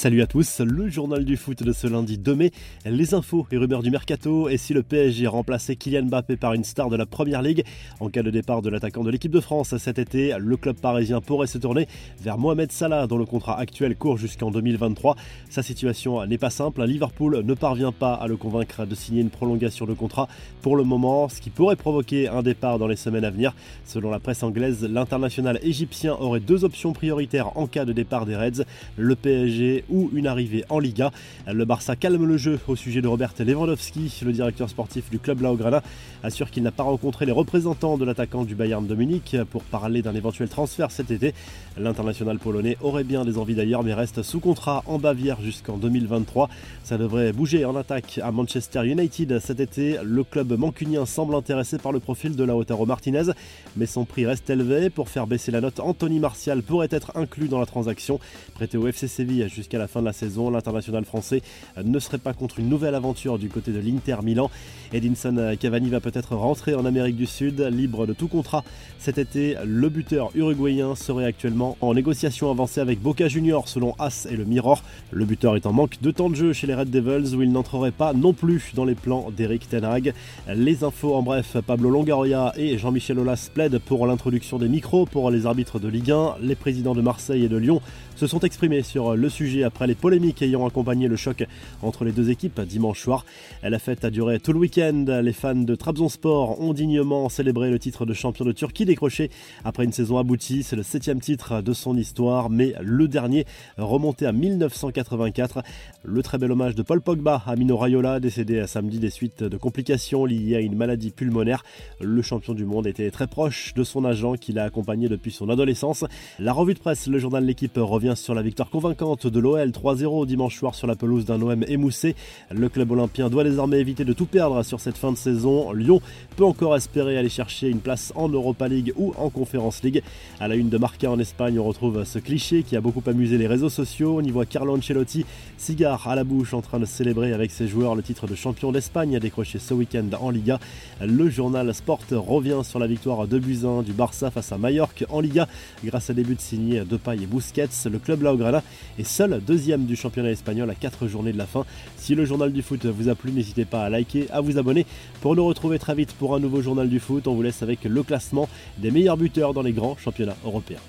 Salut à tous, le journal du foot de ce lundi 2 mai, les infos et rumeurs du mercato et si le PSG remplaçait Kylian Mbappé par une star de la Première Ligue en cas de départ de l'attaquant de l'équipe de France cet été, le club parisien pourrait se tourner vers Mohamed Salah dont le contrat actuel court jusqu'en 2023. Sa situation n'est pas simple, Liverpool ne parvient pas à le convaincre de signer une prolongation de contrat pour le moment, ce qui pourrait provoquer un départ dans les semaines à venir. Selon la presse anglaise, l'international égyptien aurait deux options prioritaires en cas de départ des Reds, le PSG ou une arrivée en Liga. Le Barça calme le jeu au sujet de Robert Lewandowski. Le directeur sportif du club Blaugrana assure qu'il n'a pas rencontré les représentants de l'attaquant du Bayern de Munich pour parler d'un éventuel transfert cet été. L'international polonais aurait bien des envies d'ailleurs mais reste sous contrat en Bavière jusqu'en 2023. Ça devrait bouger en attaque à Manchester United cet été. Le club mancunien semble intéressé par le profil de Lautaro Martinez mais son prix reste élevé. Pour faire baisser la note, Anthony Martial pourrait être inclus dans la transaction. Prêté au FC Séville jusqu'à la fin de la saison. L'international français ne serait pas contre une nouvelle aventure du côté de l'Inter Milan. Edinson Cavani va peut-être rentrer en Amérique du Sud, libre de tout contrat. Cet été, le buteur uruguayen serait actuellement en négociation avancée avec Boca Junior selon As et le Mirror. Le buteur est en manque de temps de jeu chez les Red Devils où il n'entrerait pas non plus dans les plans d'Eric Tenag. Les infos en bref, Pablo Longaroya et Jean-Michel Aulas plaident pour l'introduction des micros pour les arbitres de Ligue 1. Les présidents de Marseille et de Lyon se sont exprimés sur le sujet après les polémiques ayant accompagné le choc entre les deux équipes dimanche soir. La fête a duré tout le week-end. Les fans de Trabzonspor ont dignement célébré le titre de champion de Turquie décroché après une saison aboutie. C'est le septième titre de son histoire, mais le dernier remonté à 1984. Le très bel hommage de Paul Pogba à Mino Raiola, décédé à samedi des suites de complications liées à une maladie pulmonaire. Le champion du monde était très proche de son agent qui l'a accompagné depuis son adolescence. La revue de presse, le journal L'équipe revient sur la victoire convaincante de l'OL 3-0 dimanche soir sur la pelouse d'un OM émoussé. Le club olympien doit désormais éviter de tout perdre sur cette fin de saison. Lyon peut encore espérer aller chercher une place en Europa League ou en Conference League. À la une de Marca en Espagne, on retrouve ce cliché qui a beaucoup amusé les réseaux sociaux. On y voit Carlo Ancelotti, cigare à la bouche, en train de célébrer avec ses joueurs le titre de champion d'Espagne décroché ce week-end en Liga. Le journal Sport revient sur la victoire de Buzyn du Barça face à Mallorca en Liga grâce à des buts signés Depay et Busquets. Le club Blaugrana est seul deuxième du championnat espagnol à 4 journées de la fin. Si le journal du foot vous a plu, n'hésitez pas à liker, à vous abonner pour nous retrouver très vite pour un nouveau journal du foot. On vous laisse avec le classement des meilleurs buteurs dans les grands championnats européens.